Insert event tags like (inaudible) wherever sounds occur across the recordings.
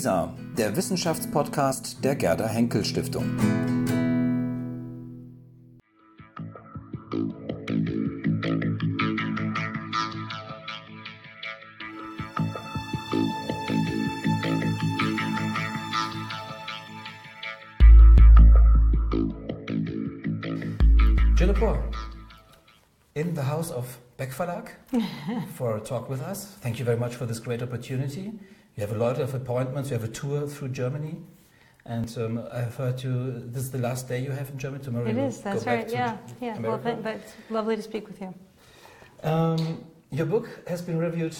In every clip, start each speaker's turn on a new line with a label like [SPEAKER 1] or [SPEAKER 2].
[SPEAKER 1] WISA, der Wissenschaftspodcast der Gerda Henkel Stiftung. Jill in the house of Beck Verlag (laughs) for a talk with us. Thank you very much for this great opportunity. You have a lot of appointments. You have a tour through Germany. And um, I've heard you, this is the last day you have in Germany tomorrow.
[SPEAKER 2] It is, that's right, yeah. yeah. Well, but it's lovely to speak with you.
[SPEAKER 1] Um, your book has been reviewed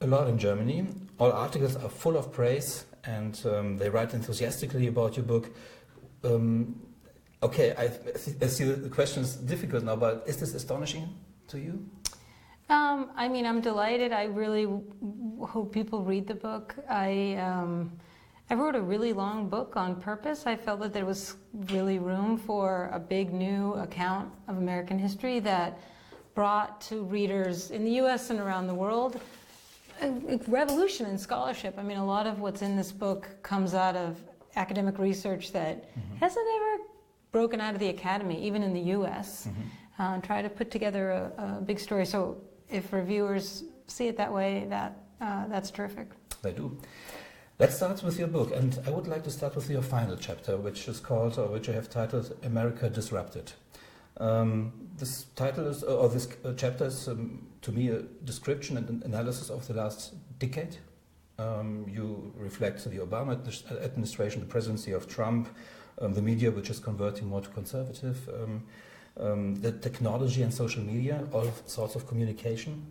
[SPEAKER 1] a lot in Germany. All articles are full of praise and um, they write enthusiastically about your book. Um, okay, I, I see the question is difficult now, but is this astonishing to you?
[SPEAKER 2] Um, I mean, I'm delighted. I really hope people read the book. I um, I wrote a really long book on purpose. I felt that there was really room for a big new account of American history that brought to readers in the U.S. and around the world a revolution in scholarship. I mean, a lot of what's in this book comes out of academic research that mm-hmm. hasn't ever broken out of the academy, even in the U.S. Mm-hmm. Uh, try to put together a, a big story. So if reviewers see it that way, that uh, that's terrific.
[SPEAKER 1] They do. Let's start with your book, and I would like to start with your final chapter, which is called, or which you have titled, "America Disrupted." Um, this title is, or this uh, chapter is, um, to me, a description and analysis of the last decade. Um, you reflect the Obama administration, the presidency of Trump, um, the media, which is converting more to conservative. Um, um, the technology and social media, all sorts of communication.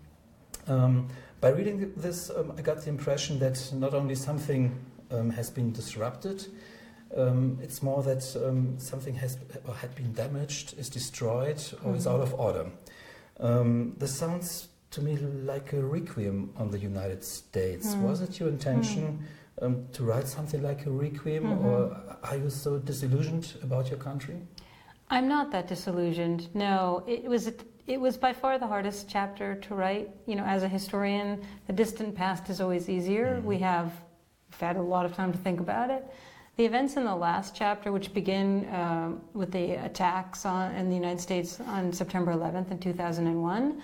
[SPEAKER 1] Um, by reading this, um, I got the impression that not only something um, has been disrupted, um, it's more that um, something has or had been damaged, is destroyed, or mm-hmm. is out of order. this sounds to me like a requiem on the United States. Mm. Was it your intention? Mm. to write something like a requiem, mm-hmm. or are you so disillusioned about your country?
[SPEAKER 2] I'm not that disillusioned. No, it was it was by far the hardest chapter to write. You know, as a historian, the distant past is always easier. Mm-hmm. We have had a lot of time to think about it. The events in the last chapter, which begin uh, with the attacks on, in the United States on September 11th in 2001,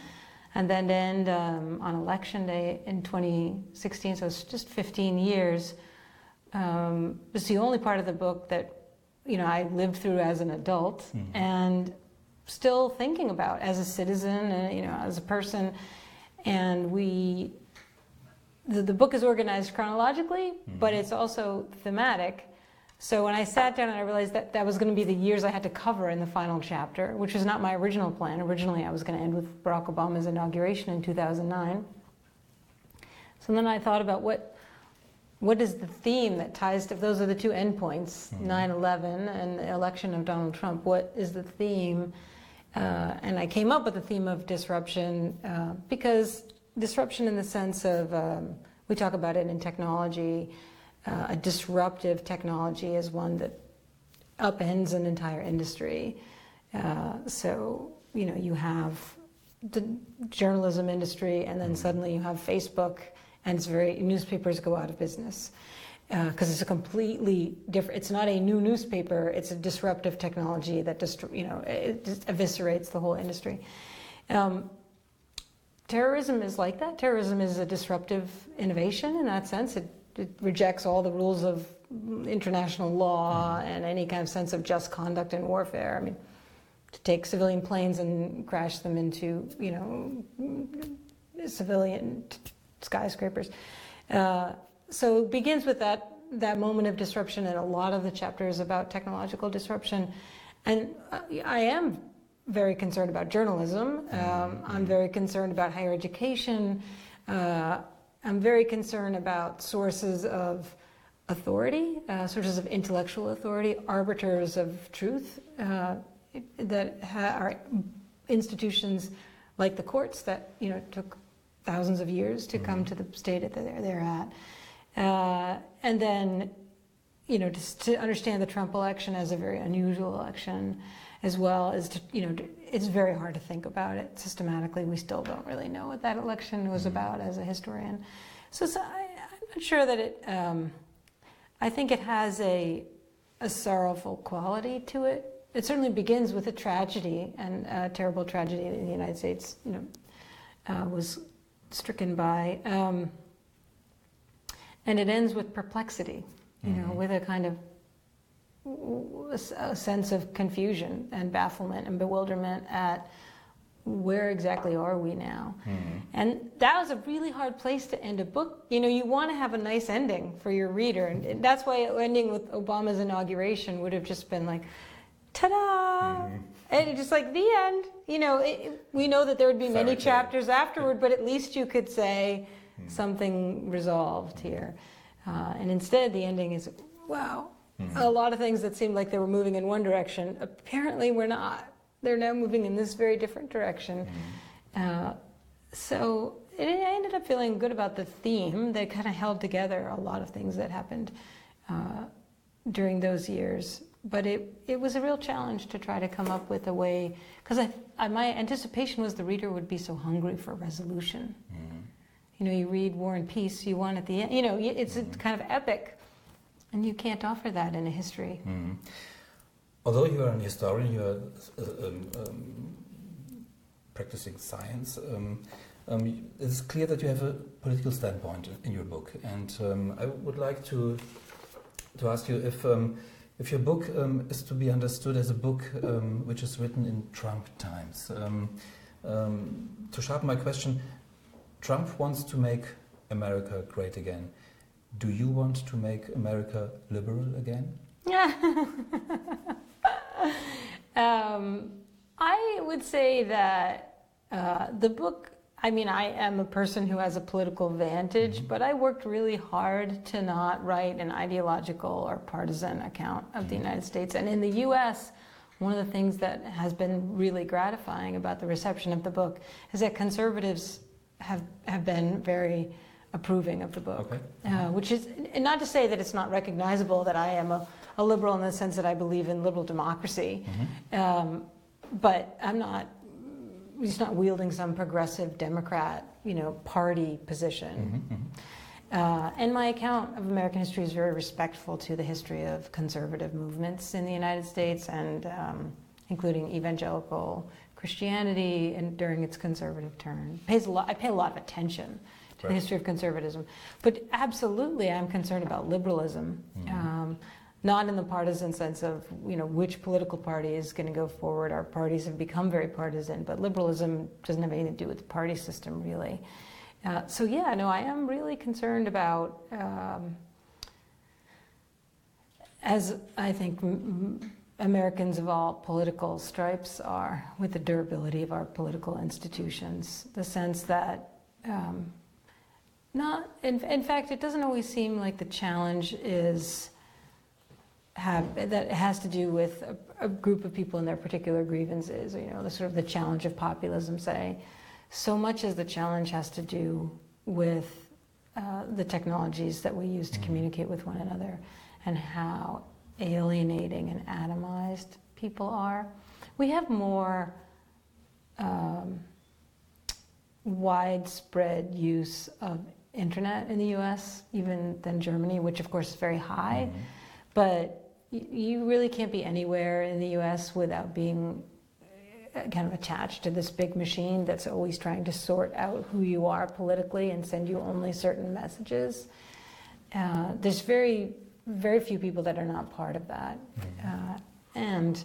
[SPEAKER 2] and then end um, on election day in 2016, so it's just 15 years. Um, it's the only part of the book that you know, I lived through as an adult mm-hmm. and still thinking about as a citizen and, you know, as a person. And we, the, the book is organized chronologically, mm-hmm. but it's also thematic. So when I sat down and I realized that that was going to be the years I had to cover in the final chapter, which was not my original plan. Originally, I was going to end with Barack Obama's inauguration in 2009. So then I thought about what what is the theme that ties to, those are the two endpoints, mm-hmm. 9 mm-hmm. 11 and the election of Donald Trump, what is the theme? Uh, and I came up with the theme of disruption uh, because disruption, in the sense of, um, we talk about it in technology, uh, a disruptive technology is one that upends an entire industry. Uh, so, you know, you have the journalism industry, and then mm-hmm. suddenly you have Facebook and it's very newspapers go out of business because uh, it's a completely different. It's not a new newspaper. It's a disruptive technology that just you know it just eviscerates the whole industry. Um, terrorism is like that. Terrorism is a disruptive innovation in that sense. It, it rejects all the rules of international law mm-hmm. and any kind of sense of just conduct in warfare. I mean, to take civilian planes and crash them into you know civilian skyscrapers. Uh, so it begins with that that moment of disruption, and a lot of the chapter is about technological disruption. And I am very concerned about journalism. Um, I'm very concerned about higher education. Uh, I'm very concerned about sources of authority, uh, sources of intellectual authority, arbiters of truth uh, that ha- are institutions like the courts that you know took thousands of years to come mm-hmm. to the state that they're, they're at. Uh, and then, you know, to, to, understand the Trump election as a very unusual election, as well as to, you know, it's very hard to think about it systematically. We still don't really know what that election was mm-hmm. about as a historian. So, so I, am not sure that it. Um, I think it has a, a sorrowful quality to it. It certainly begins with a tragedy and a terrible tragedy in the United States, you know, uh, was stricken by. Um, and it ends with perplexity, you mm-hmm. know, with a kind of a sense of confusion and bafflement and bewilderment at where exactly are we now? Mm-hmm. And that was a really hard place to end a book. You know, you want to have a nice ending for your reader. And that's why ending with Obama's inauguration would have just been like, ta da! Mm-hmm. And it's just like the end. You know, it, we know that there would be Fairy many chapters afterward, but at least you could say mm-hmm. something resolved here. Uh, and instead, the ending is, wow, mm-hmm. a lot of things that seemed like they were moving in one direction, apparently we're not they're now moving in this very different direction. Mm-hmm. Uh, so it, I ended up feeling good about the theme that kind of held together a lot of things that happened uh, during those years. But it, it was a real challenge to try to come up with a way, because I, I, my anticipation was the reader would be so hungry for resolution. Mm-hmm. You know, you read War and Peace, you want at the end, you know, it's mm-hmm. kind of epic, and you can't offer that in a history.
[SPEAKER 1] Mm-hmm although you are an historian, you are uh, um, um, practicing science. Um, um, it's clear that you have a political standpoint in your book, and um, I would like to to ask you if um, if your book is to be understood as a book which is written in Trump times. to sharpen my question, Trump wants to make America great again. Do you want to make America liberal again? (laughs)
[SPEAKER 2] um, I would say that uh, the book. I mean, I am a person who has a political vantage, mm-hmm. but I worked really hard to not write an ideological or partisan account of the mm-hmm. United States. And in the U.S., one of the things that has been really gratifying about the reception of the book is that conservatives have have been very approving of the book, okay. uh, which is not to say that it's not recognizable that I am a a liberal in the sense that I believe in liberal democracy, mm-hmm. um, but I'm not. He's not wielding some progressive Democrat, you know, party position. Mm-hmm, mm-hmm. Uh, and my account of American history is very respectful to the history of conservative movements in the United States, and um, including evangelical Christianity, and during its conservative turn. Pays a lot. I pay a lot of attention to right. the history of conservatism, but absolutely, I'm concerned about liberalism. Mm-hmm. Um, not in the partisan sense of you know which political party is going to go forward. Our parties have become very partisan, but liberalism doesn't have anything to do with the party system really. Uh, so yeah, no, I am really concerned about, um, as I think Americans of all political stripes are, with the durability of our political institutions. The sense that um, not, in, in fact, it doesn't always seem like the challenge is have that has to do with a, a, group of people and their particular grievances, you know, the sort of the challenge of populism, say. So much as the challenge has to do with uh, the technologies that we use to mm-hmm. communicate with one another and how alienating and atomized people are. We have more um, widespread use of internet in the U.S. even than Germany, which of course is very high. Mm-hmm. But you really can't be anywhere in the US without being uh, kind of attached to this big machine that's always trying to sort out who you are politically and send you only certain messages. Uh, there's very, very few people that are not part of that. Mm-hmm. Uh, and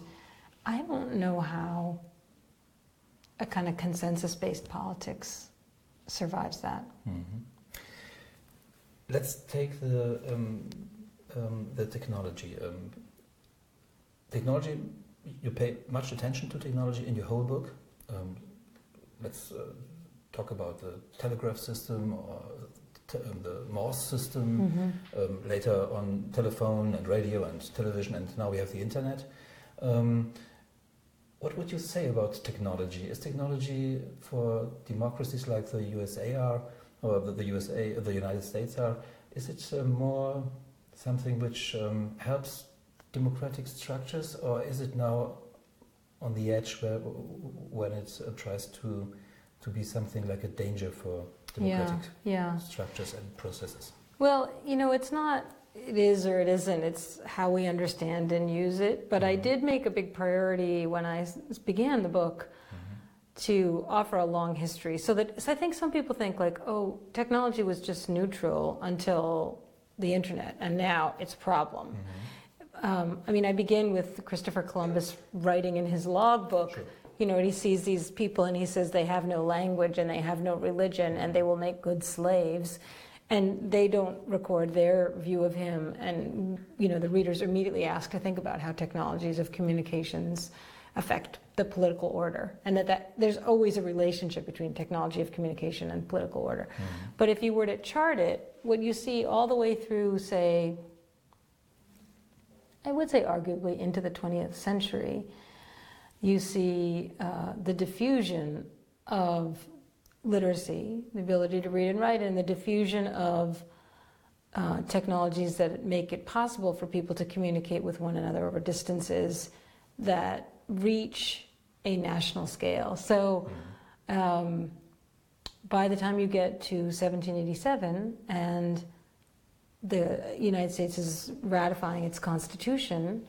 [SPEAKER 2] I don't know how a kind of consensus based politics survives that. Mm-hmm.
[SPEAKER 1] Let's take the um, um, the technology. Um, technology, you pay much attention to technology in your whole book. Um, let's uh, talk about the telegraph system or um, the Morse system, mm-hmm. Um, later on telephone and radio and television, and now we have the internet. Um, what would you say about technology? Is technology for democracies like the USA are, or the, the USA, the United States are, is it uh, more something which um, helps democratic structures, or is it now on the edge where when it uh, tries to to be something like a danger for democratic
[SPEAKER 2] yeah, yeah.
[SPEAKER 1] structures and processes?
[SPEAKER 2] Well, you know, it's not it is or it isn't. It's how we understand and use it. But I did make a big priority when I began the book to offer a long history. So that so I think some people think like, oh, technology was just neutral until the internet, and now it's a problem. Mm-hmm. Um, I mean, I begin with Christopher Columbus writing in his logbook. Sure. You know, he sees these people and he says they have no language and they have no religion and they will make good slaves and they don't record their view of him and you know the readers are immediately asked to think about how technologies of communications affect the political order and that, that there's always a relationship between technology of communication and political order mm-hmm. but if you were to chart it what you see all the way through say i would say arguably into the 20th century you see uh, the diffusion of literacy, the ability to read and write, and the diffusion of uh, technologies that make it possible for people to communicate with one another over distances that reach a national scale. So um, by the time you get to 1787 and the United States is ratifying its constitution,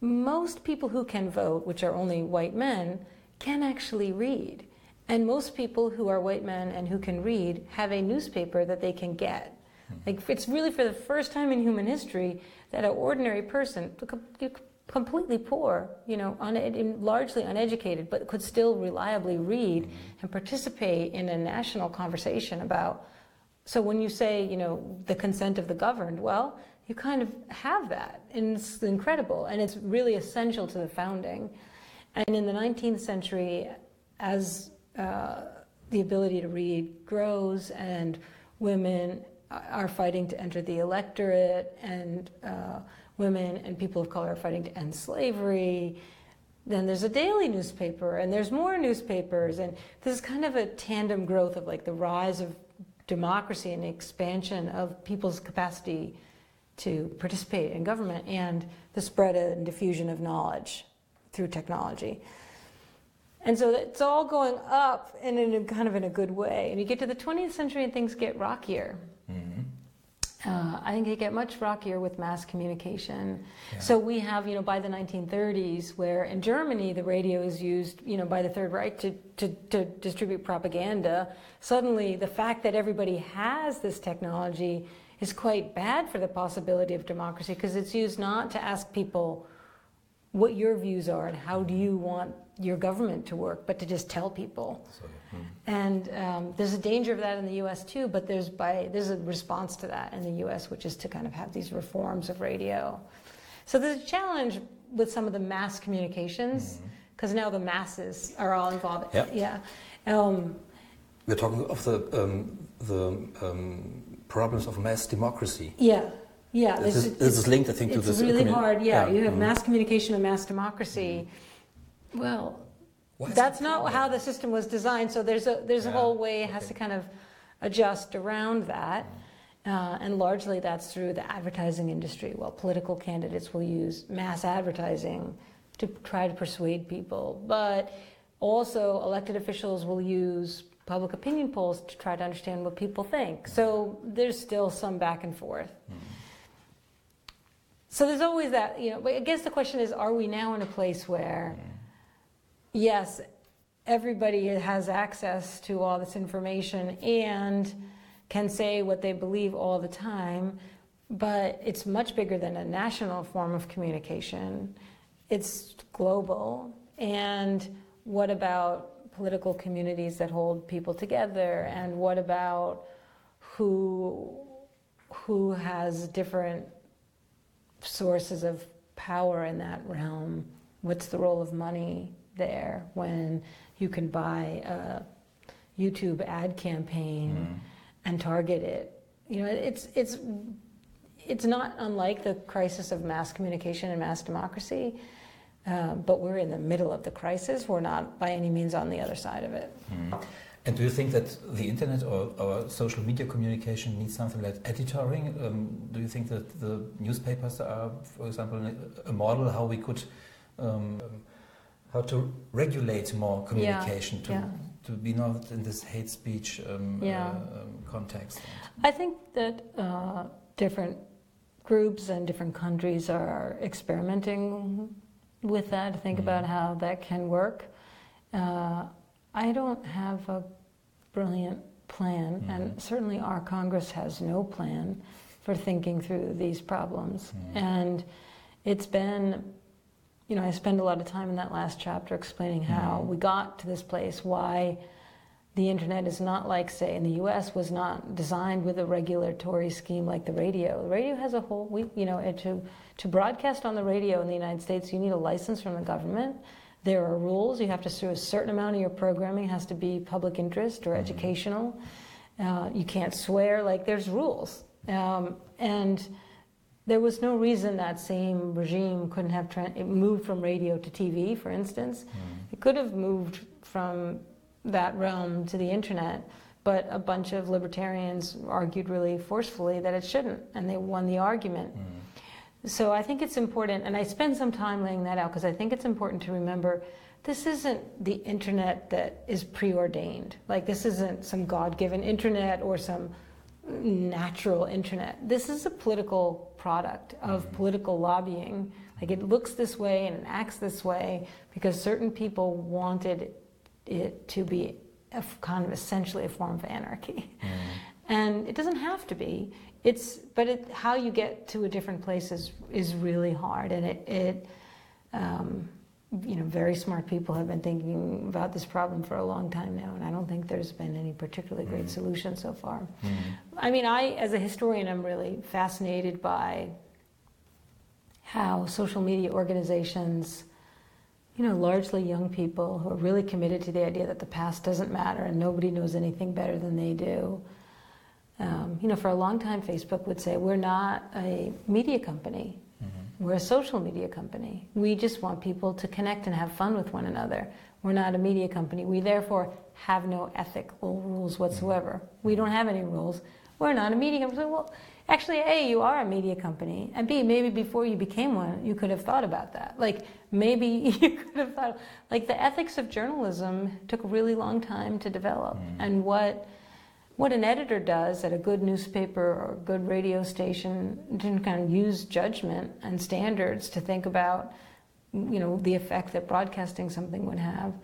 [SPEAKER 2] most people who can vote, which are only white men, can actually read. And most people who are white men and who can read have a newspaper that they can get. Mm-hmm. Like it's really for the first time in human history that an ordinary person, completely poor, you know, un- largely uneducated, but could still reliably read mm-hmm. and participate in a national conversation about. So when you say, you know, the consent of the governed, well, you kind of have that, and it's incredible, and it's really essential to the founding. And in the 19th century, as uh, the ability to read grows and women are fighting to enter the electorate and uh, women and people of color are fighting to end slavery then there's a daily newspaper and there's more newspapers and this is kind of a tandem growth of like the rise of democracy and expansion of people's capacity to participate in government and the spread and diffusion of knowledge through technology and so it's all going up and in a kind of in a good way. And you get to the 20th century and things get rockier. Uh, I think they get much rockier with mass communication. Yeah. So we have, you know, by the 1930s, where in Germany the radio is used, you know, by the Third Reich to, to, to distribute propaganda. Suddenly, the fact that everybody has this technology is quite bad for the possibility of democracy because it's used not to ask people what your views are and how do you want your government to work, but to just tell people. So, hmm. And um, there's a danger of that in the U.S. too, but there's by there's a response to that in the U.S., which is to kind of have these reforms of radio. So there's a challenge with some of the mass communications because mm-hmm. now the masses are all involved.
[SPEAKER 1] Yeah.
[SPEAKER 2] yeah. Um,
[SPEAKER 1] We're talking of the um, the um, problems of mass democracy.
[SPEAKER 2] Yeah. Yeah,
[SPEAKER 1] this, is, this is linked, I think,
[SPEAKER 2] to
[SPEAKER 1] this.
[SPEAKER 2] It's really hard. Yeah, yeah. you have mm. mass communication and mass democracy. Well, that's not how the system was designed. So there's a there's yeah. a whole way it has to kind of adjust around that, mm. uh, and largely that's through the advertising industry. Well, political candidates will use mass advertising to try to persuade people, but also elected officials will use public opinion polls to try to understand what people think. So there's still some back and forth. Mm. So there's always that, you know, I guess the question is are we now in a place where, yes, everybody has access to all this information and can say what they believe all the time, but it's much bigger than a national form of communication. It's global. And what about political communities that hold people together? And what about who who has different sources of power in that realm? What's the role of money there when you can buy a YouTube ad campaign mm. and target it? You know, it's it's it's not unlike the crisis of mass communication and mass democracy, uh, but we're in the middle of the crisis. We're not by any means on the other side of it.
[SPEAKER 1] Mm. And do you think that the internet or, or social media communication needs something like editoring? Um, do you think that the newspapers are, for example, a model how we could, um, how to regulate more communication
[SPEAKER 2] yeah, to, yeah.
[SPEAKER 1] to be not in this hate speech um, yeah. uh, um, context?
[SPEAKER 2] I think that uh, different groups and different countries are experimenting with that to think
[SPEAKER 1] Mhm.
[SPEAKER 2] about how that can work. Uh, I don't have a brilliant plan,
[SPEAKER 1] Mhm.
[SPEAKER 2] and certainly our Congress has no plan for thinking through these problems.
[SPEAKER 1] Mhm.
[SPEAKER 2] And it's been, you know, I spend a lot of time in that last chapter explaining how
[SPEAKER 1] Mhm.
[SPEAKER 2] we got to this place, why the internet is not like, say, in the U.S. was not designed with a regulatory scheme like the radio. The radio has a whole, we, you know, to to broadcast on the radio in the United States, you need a license from the government. There are rules. You have to do a certain amount of your programming has to be public interest or
[SPEAKER 1] Mhm.
[SPEAKER 2] educational. Uh, you can't swear. Like there's rules, um, and there was no reason that same regime couldn't have tra- it moved from radio to TV, for instance.
[SPEAKER 1] Mm.
[SPEAKER 2] It could have moved from that realm to the internet, but a bunch of libertarians argued really forcefully that it shouldn't, and they won the argument.
[SPEAKER 1] Mm.
[SPEAKER 2] So I think it's important, and I spend some time laying that out because I think it's important to remember this isn't the internet that is preordained. Like, this isn't some God given internet or some natural internet. This is a political product of
[SPEAKER 1] Mhm.
[SPEAKER 2] political lobbying. Like, it looks this way and it acts this way because certain people wanted it to be a f- kind of essentially a form of anarchy.
[SPEAKER 1] Mm.
[SPEAKER 2] And it doesn't have to be. It's but it, how you get to a different place is is really hard, and it it um, you know very smart people have been thinking about this problem for a long time now, and I don't think there's been any particularly great
[SPEAKER 1] Mm.
[SPEAKER 2] solution so far.
[SPEAKER 1] Mm.
[SPEAKER 2] I mean, I as a historian, I'm really fascinated by how social media organizations. You know, largely young people who are really committed to the idea that the past doesn't matter and nobody knows anything better than they do. Um, you know, for a long time, Facebook would say, We're not a media company. We're a social media company. We just want people to connect and have fun with one another. We're not a media company. We therefore have no ethical rules whatsoever. We don't have any rules. We're not a media company. Well, actually, A, you are a media company. And B, maybe before you became one, you could have thought about that. Like, maybe (laughs) you could have thought, like, the ethics of journalism took a really long time to develop.
[SPEAKER 1] Mm.
[SPEAKER 2] And what what an editor does at a good newspaper or a good radio station to kind of use judgment and standards to think about you know the effect that broadcasting something would have.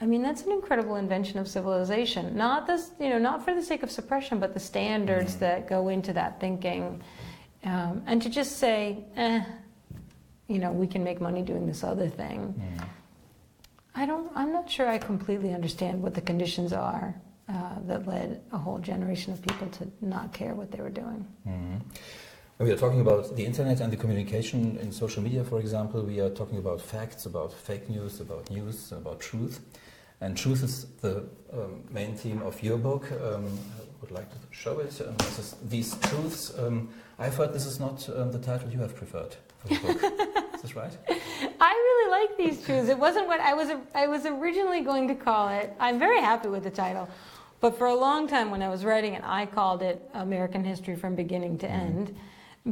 [SPEAKER 2] I mean that's an incredible invention of civilization. Not this you know not for the sake of suppression but the standards that go into that thinking. Um, and to just say eh you know we can make money doing this other thing.
[SPEAKER 1] Mm.
[SPEAKER 2] i don't i'm not sure i completely understand what the conditions are uh, that led a whole generation of people to not care what they were doing.
[SPEAKER 1] Mhm. When we are talking about the internet and the communication in social media, for example, we are talking about facts, about fake news, about news, about truth. And truth is the um, main theme of your book. Um, I would like to show it. Um, this is these truths. Um, I've heard this is not um, the title you have preferred for the book. (laughs) is this right?
[SPEAKER 2] I really like these truths. It wasn't what I was. I was originally going to call it. I'm very happy with the title, but for a long time when I was writing it, I called it American History from Beginning to mm-hmm. End,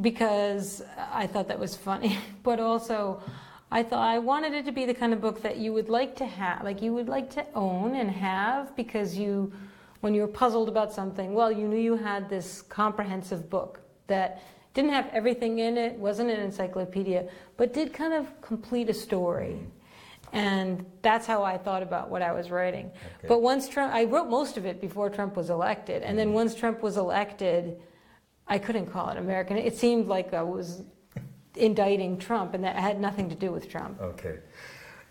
[SPEAKER 2] because I thought that was funny. (laughs) But also, I thought I wanted it to be the kind of book that you would like to have, like you would like to own and have, because you, when you were puzzled about something, well, you knew you had this comprehensive book that didn't have everything in it, wasn't an encyclopedia, but did kind of complete a story. And that's how I thought about what I was writing.
[SPEAKER 1] Okay.
[SPEAKER 2] But once Trump, I wrote most of it before Trump was elected. And then
[SPEAKER 1] Mhm.
[SPEAKER 2] once Trump was elected, I couldn't call it American. It seemed like I was indicting Trump, and that had nothing to do with Trump.
[SPEAKER 1] Okay.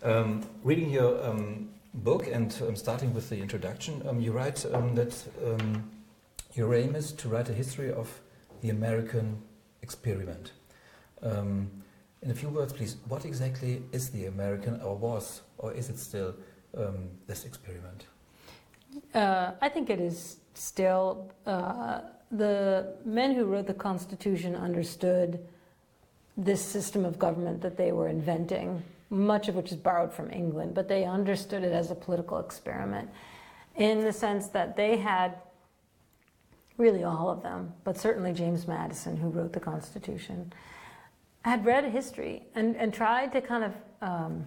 [SPEAKER 1] Um, reading your um, book and um, starting with the introduction, um, you write um, that um, your aim is to write a history of the American experiment. Um, in a few words, please, what exactly is the American, or was, or is it still, um, this experiment?
[SPEAKER 2] Uh, I think it is still. Uh, the men who wrote the Constitution understood this system of government that they were inventing, much of which is borrowed from England, but they understood it as a political experiment in the sense that they had really all of them, but certainly James Madison, who wrote the Constitution, had read history and, and tried to kind of. Um,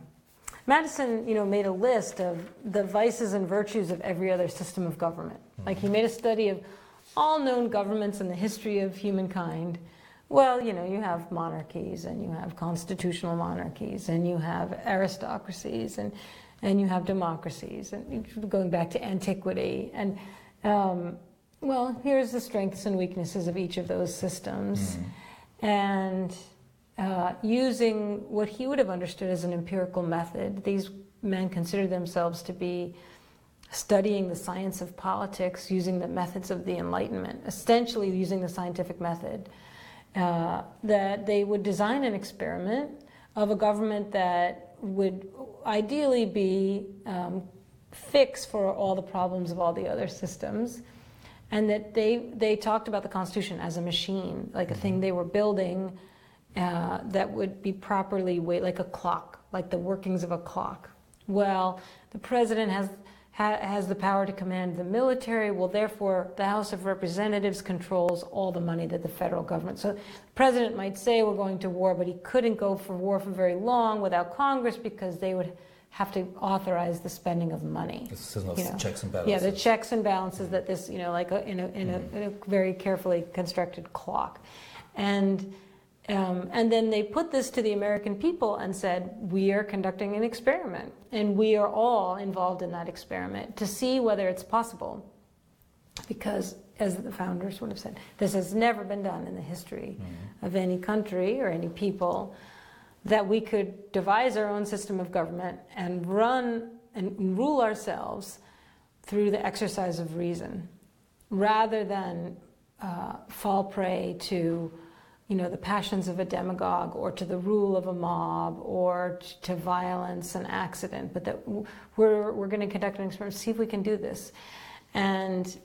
[SPEAKER 2] Madison, you know, made a list of the vices and virtues of every other system of government. Like he made a study of all known governments in the history of humankind, well, you know, you have monarchies and you have constitutional monarchies and you have aristocracies and, and you have democracies and going back to antiquity. And, um, well, here's the strengths and weaknesses of each of those systems. Mm-hmm. And uh, using what he would have understood as an empirical method, these men considered themselves to be studying the science of politics using the methods of the Enlightenment, essentially using the scientific method, uh, that they would design an experiment of a government that would ideally be um, fixed for all the problems of all the other systems. And that they, they talked about the Constitution as a machine, like a thing mm-hmm. they were building uh, that would be properly weight, like a clock, like the workings of a clock. Well, the president has ha- has the power to command the military. Well, therefore, the House of Representatives controls all the money that the federal government. So, the president might say we're going to war, but he couldn't go for war for very long without Congress because they would have to authorize the spending of money.
[SPEAKER 1] This is you know. checks and balances.
[SPEAKER 2] Yeah, the checks and balances that this, you know, like a, in, a, in, a, mm-hmm. in a very carefully constructed clock. And um, and then they put this to the American people and said, We are conducting an experiment, and we are all involved in that experiment to see whether it's possible. Because, as the founders would have said, this has never been done in the history mm-hmm. of any country or any people, that we could devise our own system of government and run and rule ourselves through the exercise of reason rather than uh, fall prey to you know, the passions of a demagogue or to the rule of a mob or to violence and accident, but that we're, we're going to conduct an experiment, see if we can do this. And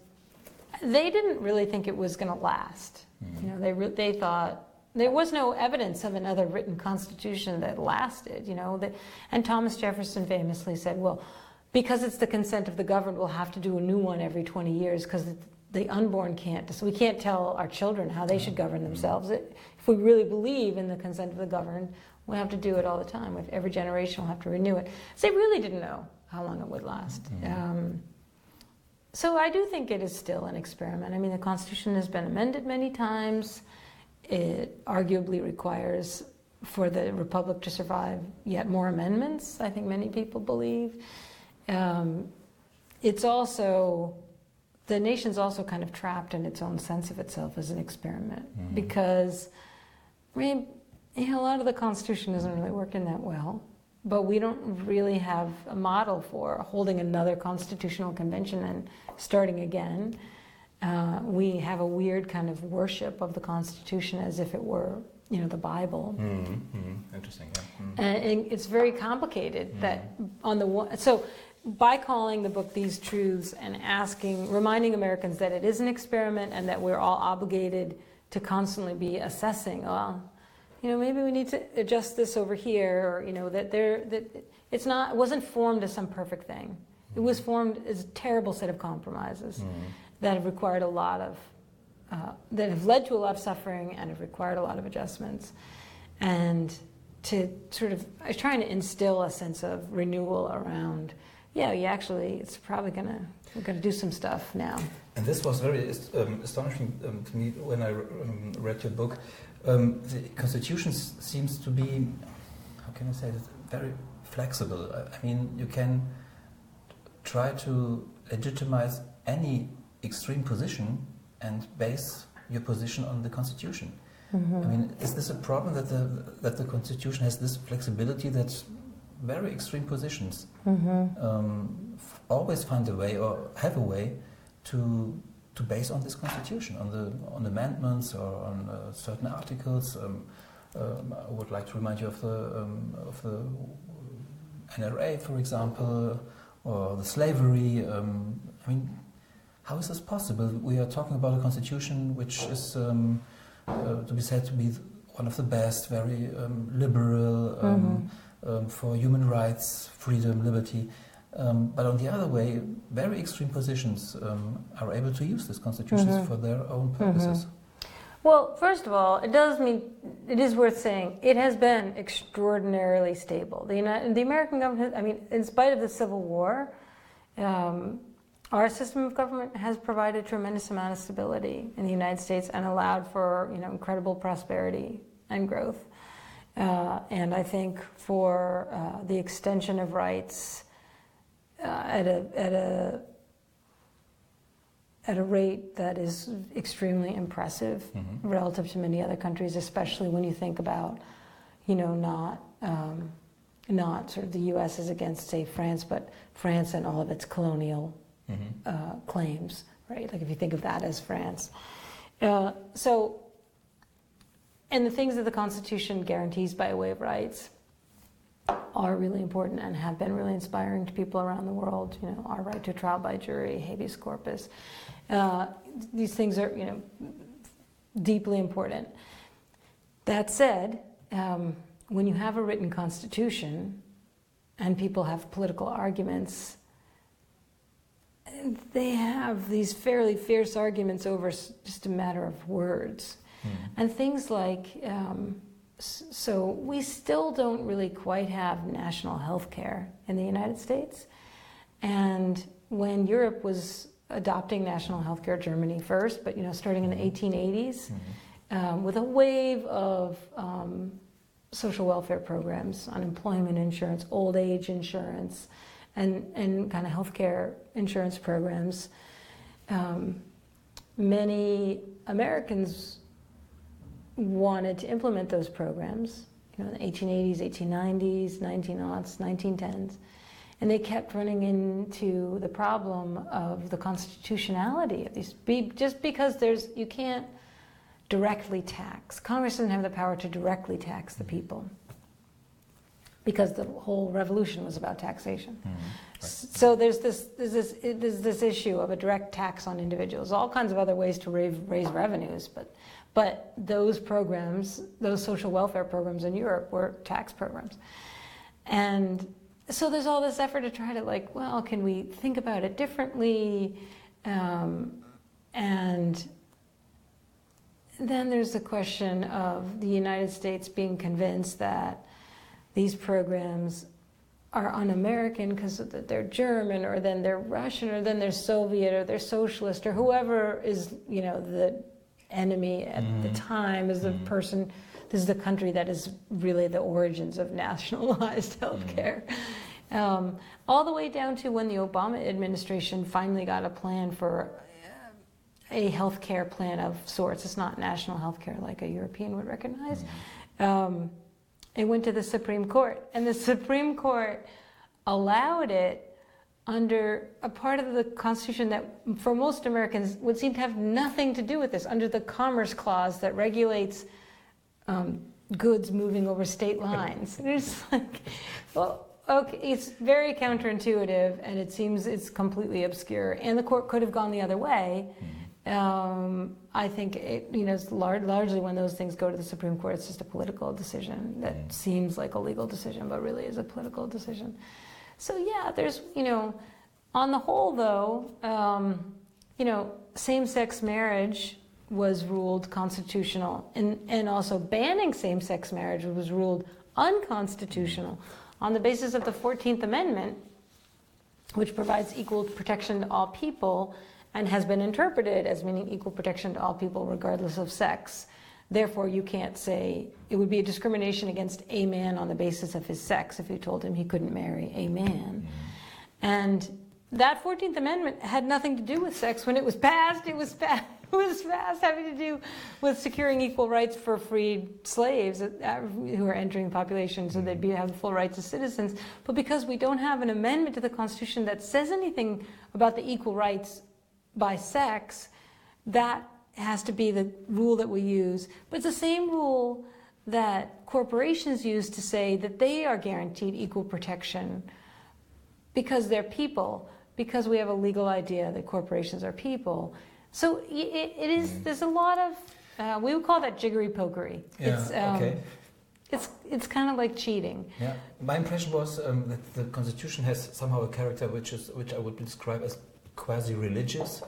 [SPEAKER 2] they didn't really think it was going to last. Mm-hmm. You know, they, re- they thought there was no evidence of another written constitution that lasted, you know. That, and Thomas Jefferson famously said, well, because it's the consent of the governed, we'll have to do a new one every 20 years because the unborn can't. So we can't tell our children how they should govern themselves. It, if we really believe in the consent of the governed, we have to do it all the time. With every generation, we'll have to renew it. So they really didn't know how long it would last. Mm-hmm. Um, so I do think it is still an experiment. I mean, the Constitution has been amended many times. It arguably requires for the republic to survive yet more amendments. I think many people believe. Um, it's also the nation's also kind of trapped in its own sense of itself as an experiment mm-hmm. because I mean, a lot of the Constitution isn't really working that well, but we don't really have a model for holding another constitutional convention and starting again. Uh, we have a weird kind of worship of the Constitution as if it were, you know, the Bible.
[SPEAKER 1] Mm-hmm. Mm-hmm. Interesting. Yeah.
[SPEAKER 2] Mm-hmm. And, and, it's very complicated. That mm-hmm. on the one, so by calling the book These Truths and asking, reminding Americans that it is an experiment and that we're all obligated to constantly be assessing, well, you know, maybe we need to adjust this over here, or, you know, that there, that it's not, it wasn't formed as some perfect thing. It was formed as a terrible set of compromises mm-hmm. that have required a lot of, uh, that have led to a lot of suffering and have required a lot of adjustments. And to sort of, I was trying to instill a sense of renewal around yeah, you actually, it's probably gonna we're gonna do some stuff now.
[SPEAKER 1] And this was very um, astonishing um, to me when I um, read your book. Um, the Constitution seems to be, how can I say this, very flexible. I mean, you can try to legitimize any extreme position and base your position on the Constitution. Mm-hmm. I mean, is this a problem that the that the Constitution has this flexibility that very extreme positions mm-hmm. um, always find a way or have a way to to base on this constitution, on the on amendments or on uh, certain articles. Um, um, I would like to remind you of the um, of the NRA, for example, or the slavery. Um, I mean, how is this possible? We are talking about a constitution which is um, uh, to be said to be one of the best, very liberal. Mm-hmm um, for human rights, freedom, liberty. Um, but on the other way, very extreme positions um, are able to use these constitutions mm-hmm. for their own purposes. Mm-hmm.
[SPEAKER 2] Well, first of all, it does mean it is worth saying it has been extraordinarily stable. The United, the American government, I mean, in spite of the Civil War, um, our system of government has provided tremendous amount of stability in the United States and allowed for you know incredible prosperity and growth. Uh, and I think for uh, the extension of rights uh, at a at a at a rate that is extremely impressive mm-hmm. relative to many other countries, especially when you think about, you know, not um, not sort of the U.S. is against, say, France, but France and all of its colonial mm-hmm. uh, claims, right? Like if you think of that as France. Uh, so, and the things that the Constitution guarantees by way of rights are really important and have been really inspiring to people around the world. You know, our right to trial by jury, habeas corpus. Uh, these things are, you know, deeply important. That said, um, when you have a written constitution and people have political arguments, they have these fairly fierce arguments over just a matter of words. Mm. And things like, um, so we still don't really quite have national health care in the United States. And when Europe was adopting national health care, Germany first, but you know, starting in the 1880s, mm-hmm. um, with a wave of um, social welfare programs, unemployment insurance, old age insurance, and, and kind of healthcare insurance programs. Um, many Americans wanted to implement those programs, you know, in the 1880s, 1890s, 1900s, 1910s. And they kept running into the problem of the constitutionality of these. Be, Just because there's, you can't directly tax. Congress doesn't have the power to directly tax the people because the whole revolution was about taxation. Mm-hmm. So there's this, there's this there's this issue of a direct tax on individuals. All kinds of other ways to raise, raise revenues, but but those programs, those social welfare programs in Europe, were tax programs, and so there's all this effort to try to like, well, can we think about it differently, um, and then there's the question of the United States being convinced that these programs are un-American because they're German or then they're Russian or then they're Soviet or they're socialist or whoever is you know the enemy at mm-hmm. the time is the mm-hmm. person. This is the country that is really the origins of (laughs) nationalized healthcare. Mm-hmm. Um, all the way down to when the Obama administration finally got a plan for a health care plan of sorts. It's not national health care like a European would recognize. Mm-hmm. Um, it went to the Supreme Court, and the Supreme Court allowed it under a part of the Constitution that, for most Americans, would seem to have nothing to do with this, under the Commerce Clause that regulates um, goods moving over state lines. (laughs) It's like, well, okay, it's very counterintuitive, and it seems it's completely obscure. And the court could have gone the other way. Mm-hmm um, I think it, you know, lar- largely when those things go to the Supreme Court, it's just a political decision that mm. seems like a legal decision, but really is a political decision. So yeah, there's you know, on the whole though, um, you know, same-sex marriage was ruled constitutional, and and also banning same-sex marriage was ruled unconstitutional on the basis of the Fourteenth Amendment, which provides equal protection to all people and has been interpreted as meaning equal protection to all people regardless of sex. Therefore, you can't say it would be a discrimination against a man on the basis of his sex if you told him he couldn't marry a man. Mm-hmm. And that 14th Amendment had nothing to do with sex. When it was passed, it was passed. (laughs) It was passed having to do with securing equal rights for freed slaves who are entering the population so they'd be, have full rights as citizens. But because we don't have an amendment to the Constitution that says anything about the equal rights by sex, that has to be the rule that we use. But it's the same rule that corporations use to say that they are guaranteed equal protection because they're people, because we have a legal idea that corporations are people. So it, it is, mm. there's a lot of, uh, we would call that jiggery pokery.
[SPEAKER 1] Yeah, it's, um, okay.
[SPEAKER 2] It's, it's kind of like cheating.
[SPEAKER 1] Yeah, my impression was um, that the constitution has somehow a character which is which I would describe as quasi-religious,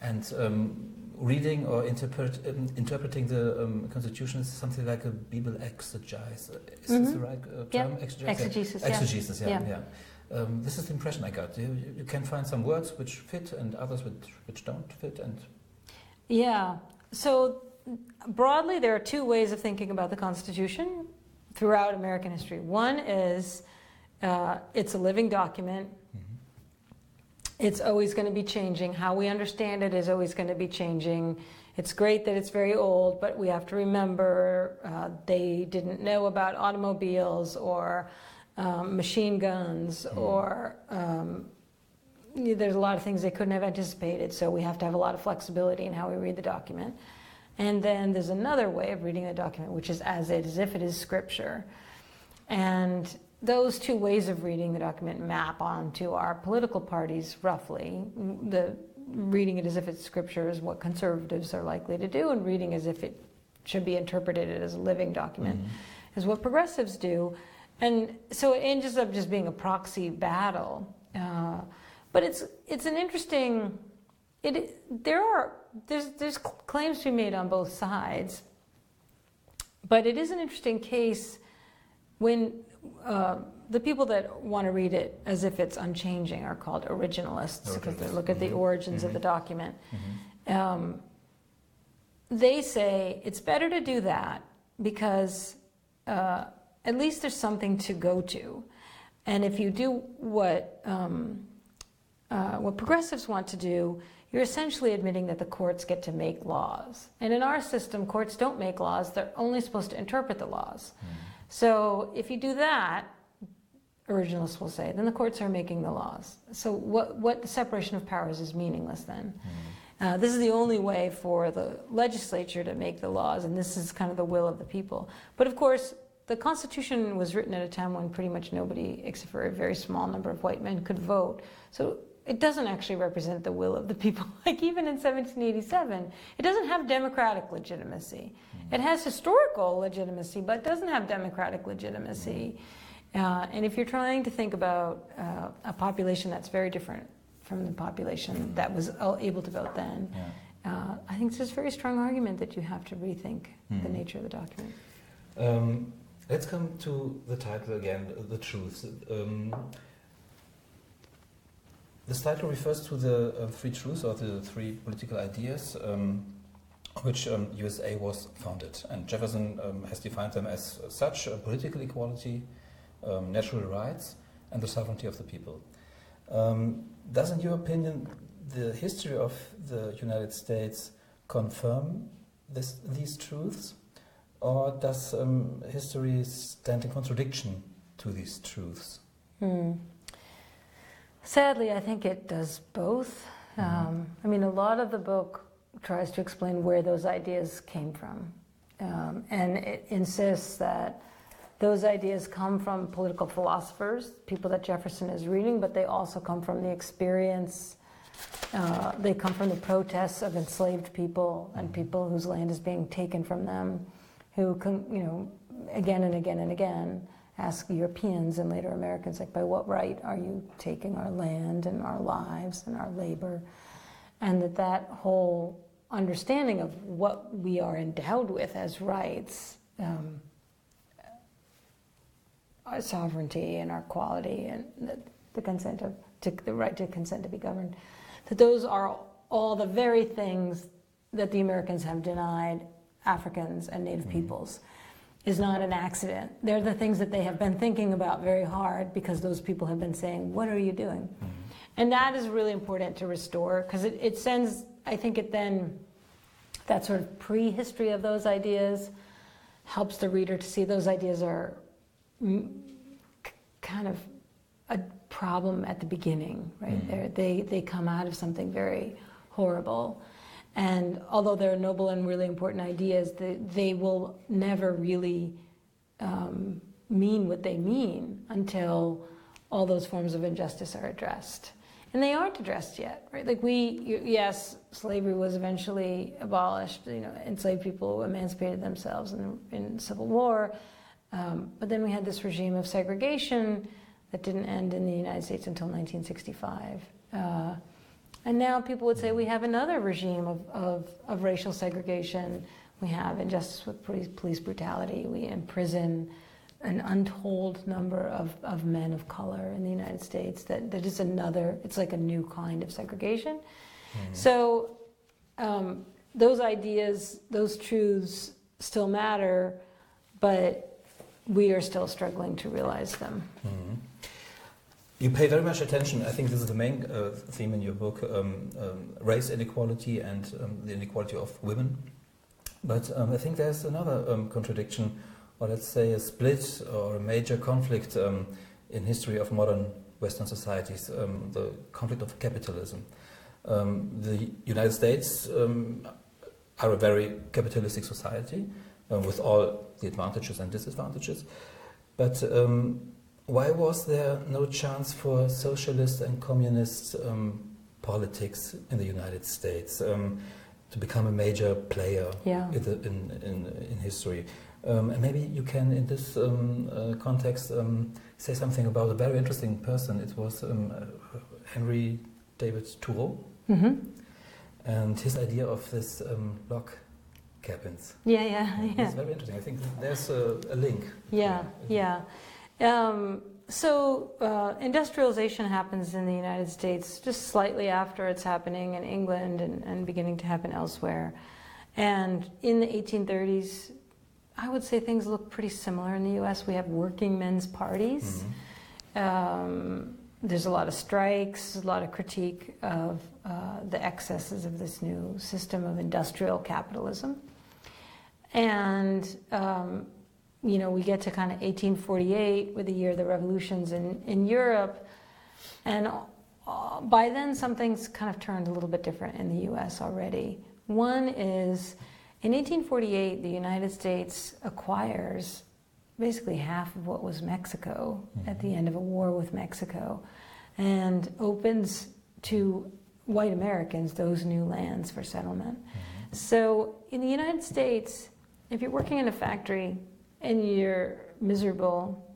[SPEAKER 1] and um, reading or interpret, um, interpreting the um, Constitution is something like a Bible exegesis. Is mm-hmm. this the right uh, term?
[SPEAKER 2] Exegesis. Exegesis.
[SPEAKER 1] Exegesis. Yeah. yeah. yeah. Um, this is the impression I got. You, you, can find some words which fit and others which, which don't fit. And
[SPEAKER 2] yeah, so broadly, there are two ways of thinking about the Constitution throughout American history. One is uh, it's a living document. It's always going to be changing. How we understand it is always going to be changing. It's great that it's very old, but we have to remember uh, they didn't know about automobiles or um, machine guns mm. or um, there's a lot of things they couldn't have anticipated, so we have to have a lot of flexibility in how we read the document. And then there's another way of reading the document, which is as it, as if it is scripture. And those two ways of reading the document map onto our political parties roughly. The reading it as if it's scripture is what conservatives are likely to do, and reading as if it should be interpreted as a living document mm-hmm. is what progressives do. And so it ends up just being a proxy battle. Uh, but it's it's an interesting. It there are there's there's claims to be made on both sides, but it is an interesting case when uh, the people that want to read it as if it's unchanging are called originalists because they look at the mm-hmm. origins mm-hmm. of the mm-hmm. document. Mm-hmm. Um, they say it's better to do that because uh, at least there's something to go to. And if you do what, um, uh, what progressives want to do, you're essentially admitting that the courts get to make laws. And in our system, courts don't make laws, they're only supposed to interpret the laws. Mm. So if you do that, originalists will say, then the courts are making the laws. So what, what the separation of powers is meaningless then. Mm. Uh, this is the only way for the legislature to make the laws, and this is kind of the will of the people. But of course, the Constitution was written at a time when pretty much nobody, except for a very small number of white men, could vote. So it doesn't actually represent the will of the people. (laughs) Like even in 1787, it doesn't have democratic legitimacy. It has historical legitimacy, but doesn't have democratic legitimacy. Uh, and if you're trying to think about uh, a population that's very different from the population that was able to vote then, yeah. uh, I think it's a very strong argument that you have to rethink mm. the hmm. nature of the document.
[SPEAKER 1] Um, let's come to the title again, The Truth. Um, this title refers to the uh, three truths or the three political ideas. Um, which um, USA was founded. And Jefferson um, has defined them as such uh, political equality, um, natural rights, and the sovereignty of the people. Um, does, in your opinion, the history of the United States confirm this, these truths? Or does um, history stand in contradiction to these truths?
[SPEAKER 2] Hmm. Sadly, I think it does both. Mm-hmm. I mean, a lot of the book tries to explain where those ideas came from. Um, and it insists that those ideas come from political philosophers, people that Jefferson is reading, but they also come from the experience. Uh, they come from the protests of enslaved people and people whose land is being taken from them, who, can, you know, again and again and again ask Europeans and later Americans, like, by what right are you taking our land and our lives and our labor? And that that whole understanding of what we are endowed with as rights, um, our sovereignty and our quality and the, the consent of to, the right to consent to be governed, that those are all the very things that the Americans have denied Africans and Native mm-hmm. peoples is not an accident. They're the things that they have been thinking about very hard because those people have been saying, What are you doing? Mm-hmm. And that is really important to restore because it, it sends, I think it then, that sort of prehistory of those ideas helps the reader to see those ideas are kind of a problem at the beginning, right? Mm. They, they come out of something very horrible. And although they're noble and really important ideas, they, they will never really um, mean what they mean until all those forms of injustice are addressed and they aren't addressed yet, right? Like we, yes, slavery was eventually abolished. You know, enslaved people emancipated themselves in, in Civil War, um, but then we had this regime of segregation that didn't end in the United States until 1965. Uh, and now people would say we have another regime of, of, of racial segregation. We have injustice with police, police brutality. We imprison an untold number of, of men of color in the United States. That that is another. It's like a new kind of segregation. Mm-hmm. So um, those ideas, those truths, still matter, but we are still struggling to realize them. Mm-hmm.
[SPEAKER 1] You pay very much attention. I think this is the main uh, theme in your book: um, um, race inequality and um, the inequality of women. But um, I think there's another um, contradiction or let's say a split or a major conflict in history of modern Western societies, the conflict of capitalism. The United States are a very capitalistic society with all the advantages and disadvantages. But um, why was there no chance for socialist and communist politics in the United States to become a major player
[SPEAKER 2] yeah.
[SPEAKER 1] in, the, in, in, in history? Um, and maybe you can, in this um, uh, context, um, say something about a very interesting person. It was um, uh, Henry David Thoreau mm-hmm. and his idea of this um, log cabins.
[SPEAKER 2] Yeah, yeah, (laughs) yeah.
[SPEAKER 1] It's very interesting. I think there's a, a link.
[SPEAKER 2] Yeah, yeah. Um, so uh, industrialization happens in the United States just slightly after it's happening in England and, and beginning to happen elsewhere. And in the 1830s, I would say things look pretty similar in the U.S. We have working men's parties. Mm-hmm. Um, there's a lot of strikes, a lot of critique of uh, the excesses of this new system of industrial capitalism. And, um, you know, we get to kind of 1848 with the year of the revolutions in, in Europe. And uh, by then, something's kind of turned a little bit different in the US already. One is in 1848, the United States acquires basically half of what was Mexico mm-hmm. at the mm-hmm. end of a war with Mexico and opens to white Americans those new lands for settlement. Mm-hmm. So in the United States, if you're working in a factory and you're miserable,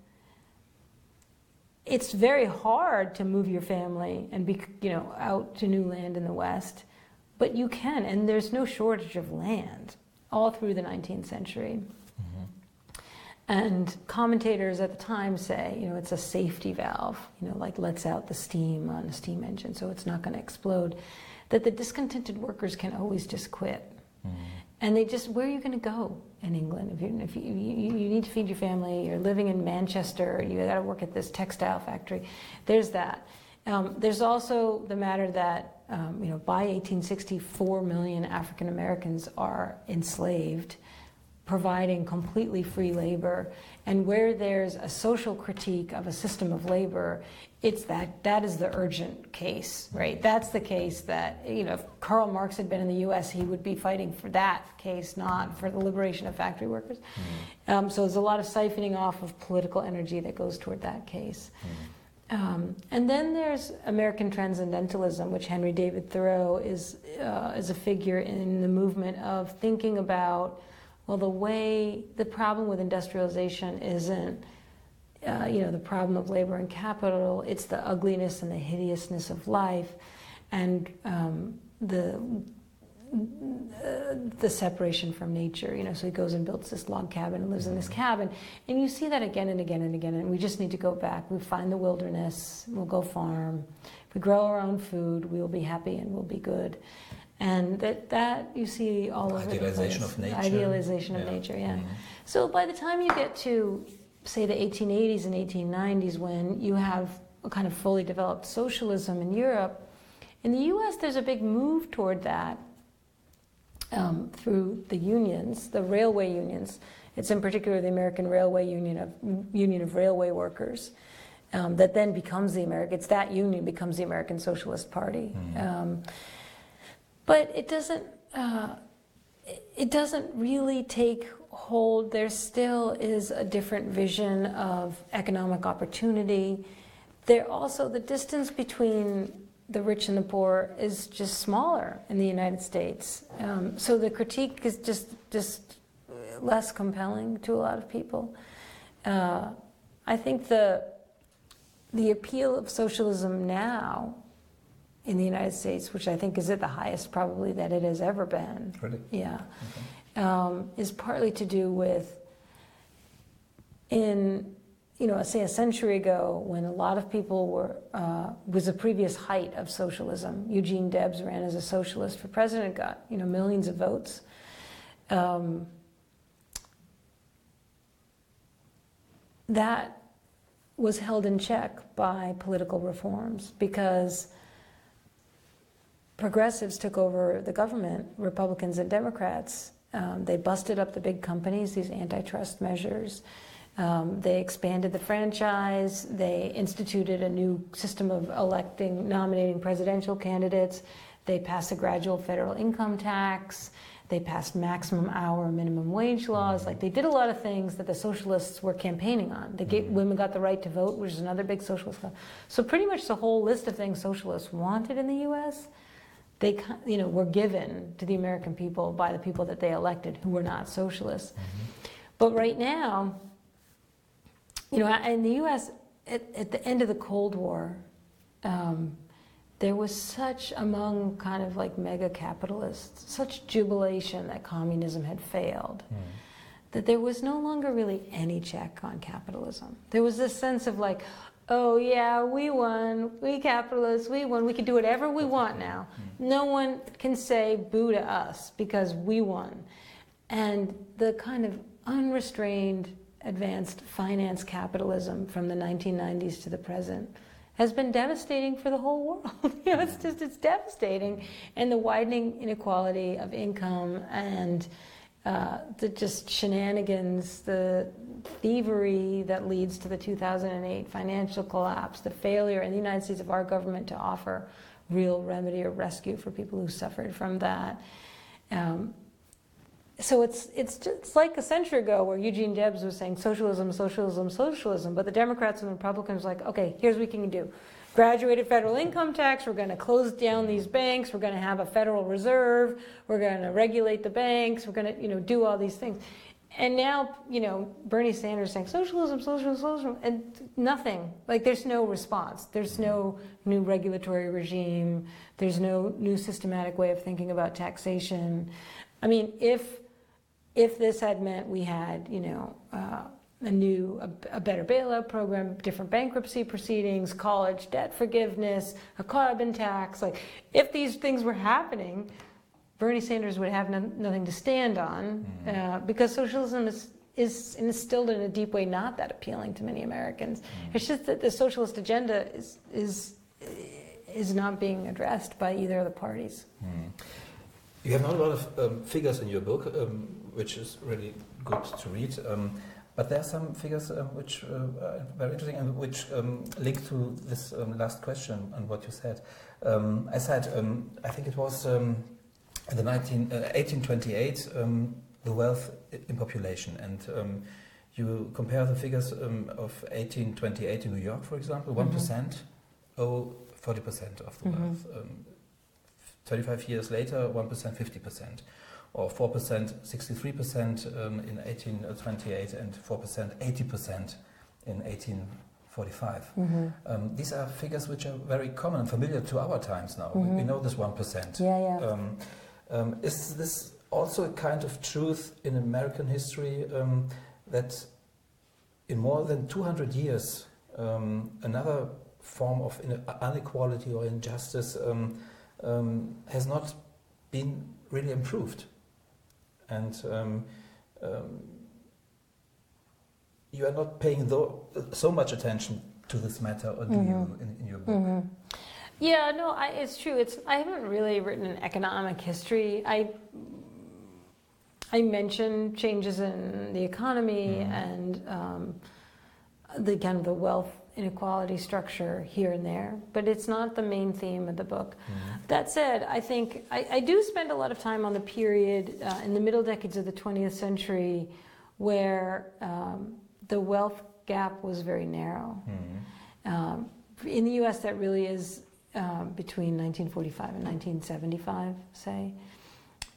[SPEAKER 2] it's very hard to move your family and be, you know, out to new land in the West but you can, and there's no shortage of land all through the 19th century. Mm-hmm. And commentators at the time say, you know, it's a safety valve, you know, like lets out the steam on a steam engine so it's not going to explode. That the discontented workers can always just quit. Mm-hmm. And they just, where are you going to go in England? If, you, if you, you, you, need to feed your family, you're living in Manchester, you got to work at this textile factory. There's that. Um, there's also the matter that um, you know, by 1860, 4 million African Americans are enslaved, providing completely free labor. And where there's a social critique of a system of labor, it's that that is the urgent case, right? That's the case that you know, if Karl Marx had been in the U.S., he would be fighting for that case, not for the liberation of factory workers. Mm. Um, so there's a lot of siphoning off of political energy that goes toward that case. Mm. Um, and then there's American Transcendentalism, which Henry David Thoreau is, uh, is a figure in the movement of thinking about, well, the way, the problem with industrialization isn't, uh, you know, the problem of labor and capital, it's the ugliness and the hideousness of life and um, the the separation from nature. You know, so he goes and builds this log cabin and lives in this mm-hmm. cabin, and you see that again and again and again. And we just need to go back. We find the wilderness. We'll go farm. If we grow our own food, we will be happy and we'll be good. And that that you see all over
[SPEAKER 1] idealization the place. of nature.
[SPEAKER 2] Idealization yeah. of nature. Yeah. Mm-hmm. So by the time you get to say the 1880s and 1890s, when you have a kind of fully developed socialism in Europe. In the US, there's a big move toward that um, through the unions, the railway unions. It's in particular the American Railway Union of Union of Railway Workers um, that then becomes the American. It's that union becomes the American Socialist Party. Mm-hmm. Um, but it doesn't. Uh, it doesn't really take hold. There still is a different vision of economic opportunity. There also the distance between the rich and the poor is just smaller in the United States. Um, so the critique is just just less compelling to a lot of people. Uh, I think the the appeal of socialism now in the United States, which I think is at the highest probably that it has ever been.
[SPEAKER 1] Really?
[SPEAKER 2] Yeah. Okay. Um, is partly to do with in you know, say a century ago, when a lot of people were, uh, was a previous height of socialism. Eugene Debs ran as a socialist for president, got, you know, millions of votes. Um, that was held in check by political reforms because progressives took over the government, Republicans and Democrats. Um, they busted up the big companies, these antitrust measures. Um, they expanded the franchise. They instituted a new system of electing, nominating presidential candidates. They passed a gradual federal income tax. They passed maximum hour, minimum wage laws. Like they did a lot of things that the socialists were campaigning on. They gave, women got the right to vote, which is another big socialist. So pretty much the whole list of things socialists wanted in the U.S. They, you know, were given to the American people by the people that they elected, who were not socialists. Mm-hmm. But right now, you know, in the U.S., at, at the end of the Cold War, um, there was such, among kind of like mega capitalists, such jubilation that communism had failed. Mm. That there was no longer really any check on capitalism. There was this sense of like, oh yeah, we won, we capitalists, we won, we can do whatever we want now. Mm. No one can say boo to us because we won. And the kind of unrestrained advanced finance capitalism from the 1990s to the present has been devastating for the whole world. (laughs) you know, it's just it's devastating, and the widening inequality of income and uh, the just shenanigans, the thievery that leads to the 2008 financial collapse, the failure in the United States of our government to offer real remedy or rescue for people who suffered from that. Um, so it's it's just like a century ago where Eugene Debs was saying socialism, socialism, socialism, but the Democrats and the Republicans were like, okay, here's what we can do. Graduated federal income tax, we're going to close down these banks, we're going to have a federal reserve, we're going to regulate the banks, we're going to, you know, do all these things. And now, you know, Bernie Sanders saying socialism, socialism, socialism, and nothing. Like there's no response. There's no new regulatory regime. There's no new systematic way of thinking about taxation. I mean, if if this had meant we had, you know, uh, a new, a, a, better bailout program, different bankruptcy proceedings, college debt forgiveness, a carbon tax, like if these things were happening, Bernie Sanders would have no, nothing to stand on mm-hmm. uh, because socialism is, is instilled in a deep way not that appealing to many Americans. Mm-hmm. It's just that the socialist agenda is, is, is not being addressed by either of the parties. Mm.
[SPEAKER 1] You have not a lot of um, figures in your book, um, which is really good to read. Um, but there are some figures uh, which uh, are very interesting and which um, link to this um, last question and what you said. Um, I said, I think it was in the 19, uh, 1828, the wealth in population. And you compare the figures of 1828 in New York, for example, one mm-hmm. oh, 40% of the mm-hmm. wealth. 35 years later, 1%, 50%, or 4%, 63% um, in 1828, and 4%, 80% in 1845. Mm-hmm. Um, these are figures which are very common and familiar to our times now. Mm-hmm. We, know this 1%.
[SPEAKER 2] Yeah, yeah. Um,
[SPEAKER 1] um, is this also a kind of truth in American history um, that in more than 200 years, um, another form of inequality or injustice um, has not been really improved. And um, um, you are not paying so much attention to this matter, or do mm-hmm. you in, in, your book? Mm-hmm.
[SPEAKER 2] Yeah, no, I, it's true. It's I haven't really written an economic history. I I mention changes in the economy mm-hmm. and um, the kind of the wealth inequality structure here and there, but it's not the main theme of the book. Mm-hmm. That said, I think I, I, do spend a lot of time on the period uh, in the middle decades of the 20th century where um, the wealth gap was very narrow. Mm-hmm. Um, in the US, that really is um, between 1945 and 1975, say.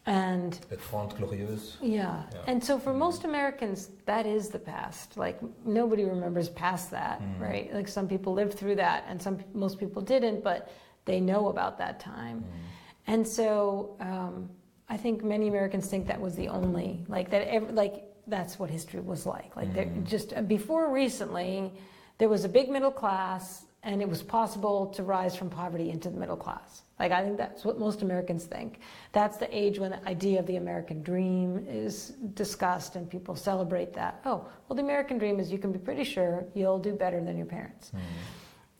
[SPEAKER 2] And
[SPEAKER 1] Trente Glorieuses.
[SPEAKER 2] Yeah. yeah. And so for most Americans, that is the past. Like nobody remembers past that, mm. right? Like some people lived through that, and some most people didn't, but they know about that time. Mm. And so um, I think many Americans think that was the only like that. Every, like that's what history was like. Like mm. just uh, before recently, there was a big middle class, and it was possible to rise from poverty into the middle class. Like I think that's what most Americans think. That's the age when the idea of the American dream is discussed, and people celebrate that. Oh, well, the American dream is you can be pretty sure you'll do better than your parents, mm.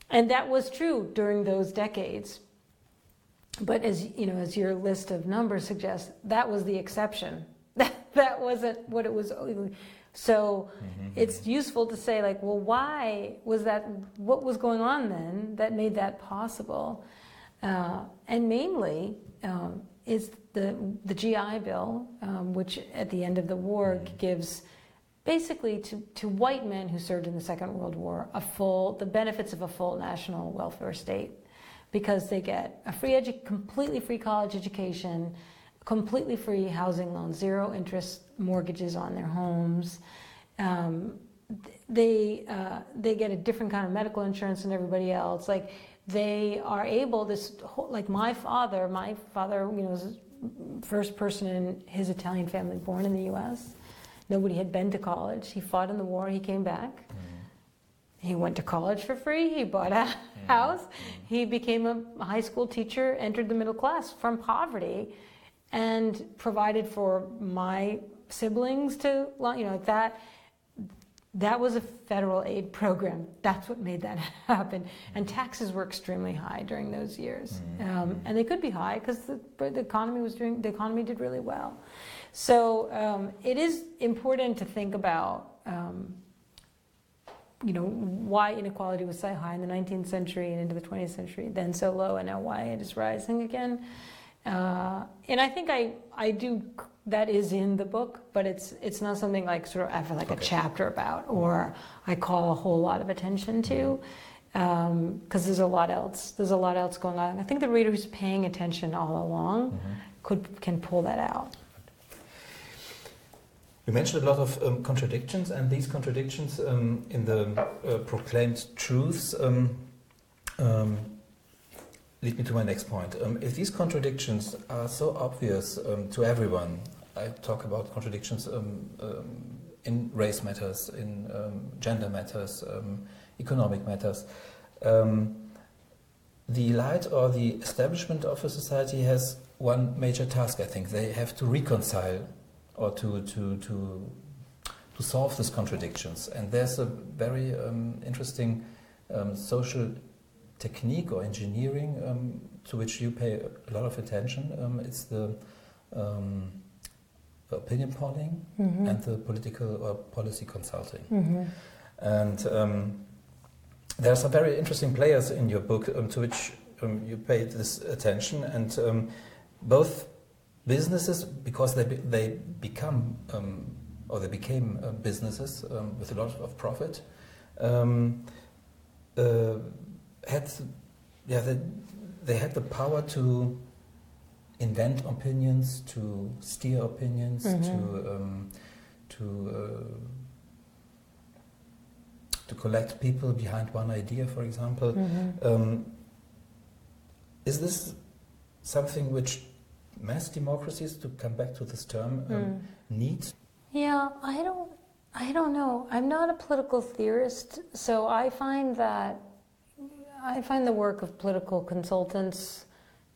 [SPEAKER 2] and that was true during those decades. But as you know, as your list of numbers suggests, that was the exception (laughs) that wasn't what it was. So mm-hmm. it's useful to say, like, well, why was that? What was going on then that made that possible? Uh, and mainly um, is the the GI Bill, um, which at the end of the war mm-hmm. gives basically to, to white men who served in the Second World War a full the benefits of a full national welfare state because they get a free edu- completely free college education completely free housing loans, zero interest mortgages on their homes. Um, they uh, they get a different kind of medical insurance than everybody else. Like they are able this whole, like my father. My father, you know, was the first person in his Italian family born in the U.S. Nobody had been to college. He fought in the war. He came back. Mm-hmm. He went to college for free. He bought a mm-hmm. house. Mm-hmm. He became a high school teacher. Entered the middle class from poverty and provided for my siblings to, you know, that. That was a federal aid program. That's what made that (laughs) happen. And taxes were extremely high during those years, mm-hmm. um, and they could be high because the, the, economy was doing. The economy did really well. So um, it is important to think about. Um, you know why inequality was so high in the 19th century and into the 20th century, then so low, and now why it is rising again. Uh, and I think I, I do that is in the book, but it's it's not something like sort of I have like okay. a chapter about or I call a whole lot of attention to because um, there's a lot else there's a lot else going on. I think the reader who's paying attention all along mm-hmm. could can pull that out.
[SPEAKER 1] You mentioned a lot of um, contradictions, and these contradictions um, in the uh, proclaimed truths um, um, lead me to my next point. Um, if these contradictions are so obvious um, to everyone, I talk about contradictions um, um in race matters, in um, gender matters, um, economic matters. the elite or the establishment of a society has one major task, I think. They have to reconcile or to, to, to, to solve these contradictions. And there's a very interesting social technique or engineering um, to which you pay a lot of attention. Um, it's the um, opinion polling mm-hmm. and the political or policy consulting. Mm-hmm. And um, there are some very interesting players in your book um, to which um, you pay this attention, and both businesses because they be, they become or they became uh, businesses with a lot of profit. Uh, had, yeah, they, they had the power to invent opinions, to steer opinions, mm-hmm. to um, to uh, to collect people behind one idea, for example. Mm-hmm. Um, is this something which mass democracies, to come back to this term, um, mm. need?
[SPEAKER 2] Yeah, I don't. I don't know. I'm not a political theorist, so I find that I find the work of political consultants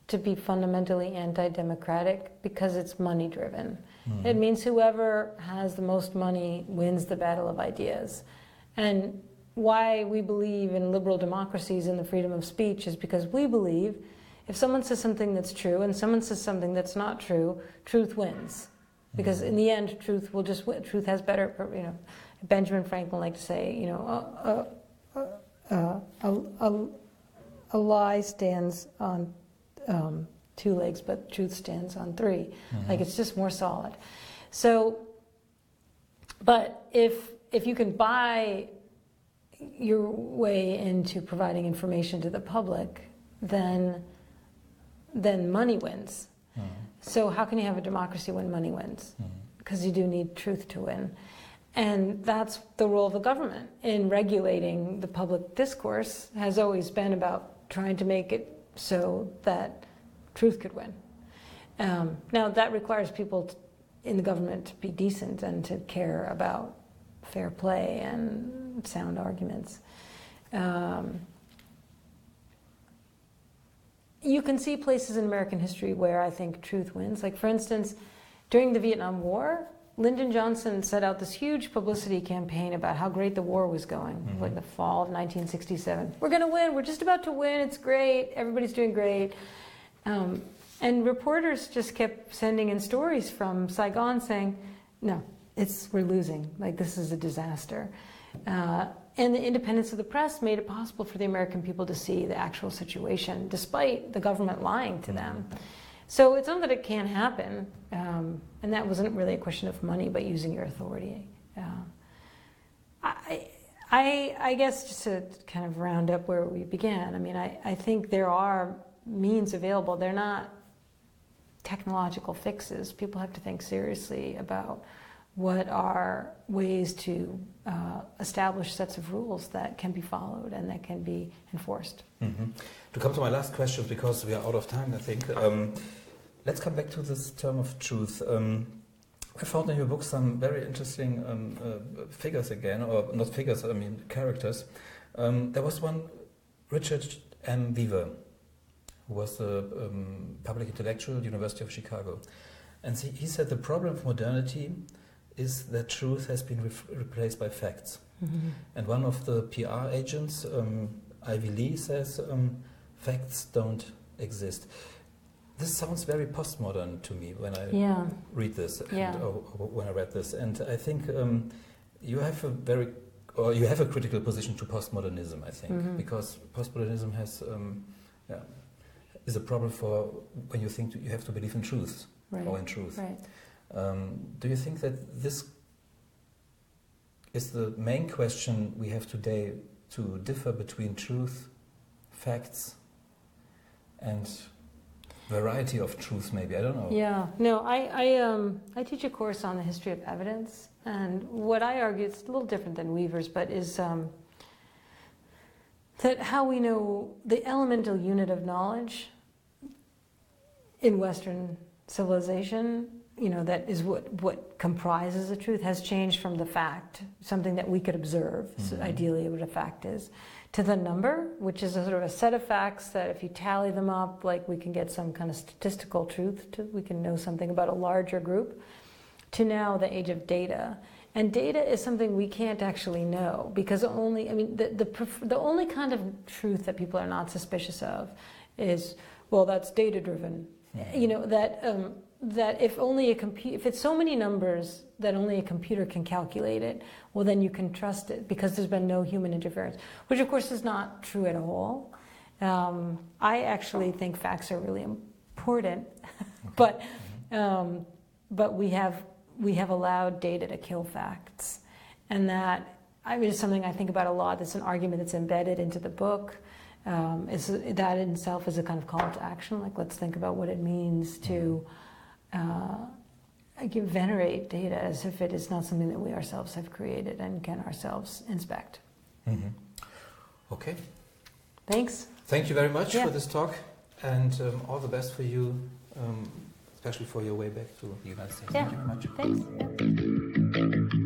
[SPEAKER 2] to be fundamentally anti democratic because it's money driven. Mm. It means whoever has the most money wins the battle of ideas. And why we believe in liberal democracies and the freedom of speech is because we believe if someone says something that's true and someone says something that's not true, truth wins. Because hmm. in the end, truth will just win. Truth has better, you know. Benjamin Franklin liked to say, you know, uh, uh, uh, a, a, a, lie stands on um, two legs, but truth stands on 3 mm-hmm. Like it's just more solid. So, but if if you can buy your way into providing information to the public, then then money wins. Mm-hmm. So how can you have a democracy when money wins? Because mm-hmm. you do need truth to win. And that's the role of the government in regulating the public discourse has always been about trying to make it so that truth could win. Um, now that requires people in the government to be decent and to care about fair play and sound arguments. Um, you can see places in American history where I think truth wins. Like, for instance, during the Vietnam War, Lyndon Johnson set out this huge publicity campaign about how great the war was going, mm-hmm. like the fall of 1967. We're going to win. We're just about to win. It's great. Everybody's doing great. Um, and reporters just kept sending in stories from Saigon saying, no, it's we're losing. Like this is a disaster. Uh, and the independence of the press made it possible for the American people to see the actual situation, despite the government lying to them. So it's not that it can't happen, um, and that wasn't really a question of money, but using your authority. Uh, I, I, I guess just to kind of round up where we began, I mean, I, I think there are means available. They're not technological fixes. People have to think seriously about what are ways to uh, establish sets of rules that can be followed and that can be enforced.
[SPEAKER 1] Mm-hmm. To come to my last question, because we are out of time, I think, um, let's come back to this term of truth. Um, I found in your book some very interesting um, uh, figures again, or not figures, I mean characters. Um, there was one, Richard M. Weaver, who was a um, public intellectual, at the University of Chicago. And he, he said the problem of modernity is that truth has been re- replaced by facts. Mm-hmm. And one of the PR agents, um, Ivy Lee, says um, facts don't exist. This sounds very postmodern to me when I yeah. read this, and, yeah. or, or when I read this. And I think um, you have a very, or you have a critical position to postmodernism. I think mm-hmm. because postmodernism has, um, yeah, is a problem for when you think you have to believe in truth right. or in truth.
[SPEAKER 2] Right.
[SPEAKER 1] Um, do you think that this is the main question we have today to differ between truth, facts, and variety of truth? Maybe I don't know.
[SPEAKER 2] Yeah, no, I I, um, I teach a course on the history of evidence, and what I argue it's a little different than Weaver's, but is um, that how we know the elemental unit of knowledge in Western civilization you know, that is what, what comprises the truth has changed from the fact, something that we could observe, mm-hmm. so ideally what a fact is, to the number, which is a sort of a set of facts that if you tally them up, like we can get some kind of statistical truth to, we can know something about a larger group, to now the age of data. And data is something we can't actually know because only, I mean, the, the, the only kind of truth that people are not suspicious of is, well, that's data driven. You know, that um, that if only a computer, if it's so many numbers that only a computer can calculate it, well, then you can trust it because there's been no human interference, which of course is not true at all. Um, I actually think facts are really important, (laughs) but um, but we have we have allowed data to kill facts, and that I mean, it's something I think about a lot. It's an argument that's embedded into the book. Um, is that in itself is a kind of call to action? Like, let's think about what it means to uh, venerate data as if it is not something that we ourselves have created and can ourselves inspect.
[SPEAKER 1] Mm-hmm. Okay.
[SPEAKER 2] Thanks.
[SPEAKER 1] Thank you very much yeah. for this talk, and um, all the best for you, um, especially for your way back to the United States.
[SPEAKER 2] Yeah.
[SPEAKER 1] Thank you very much.
[SPEAKER 2] Thanks. Yeah.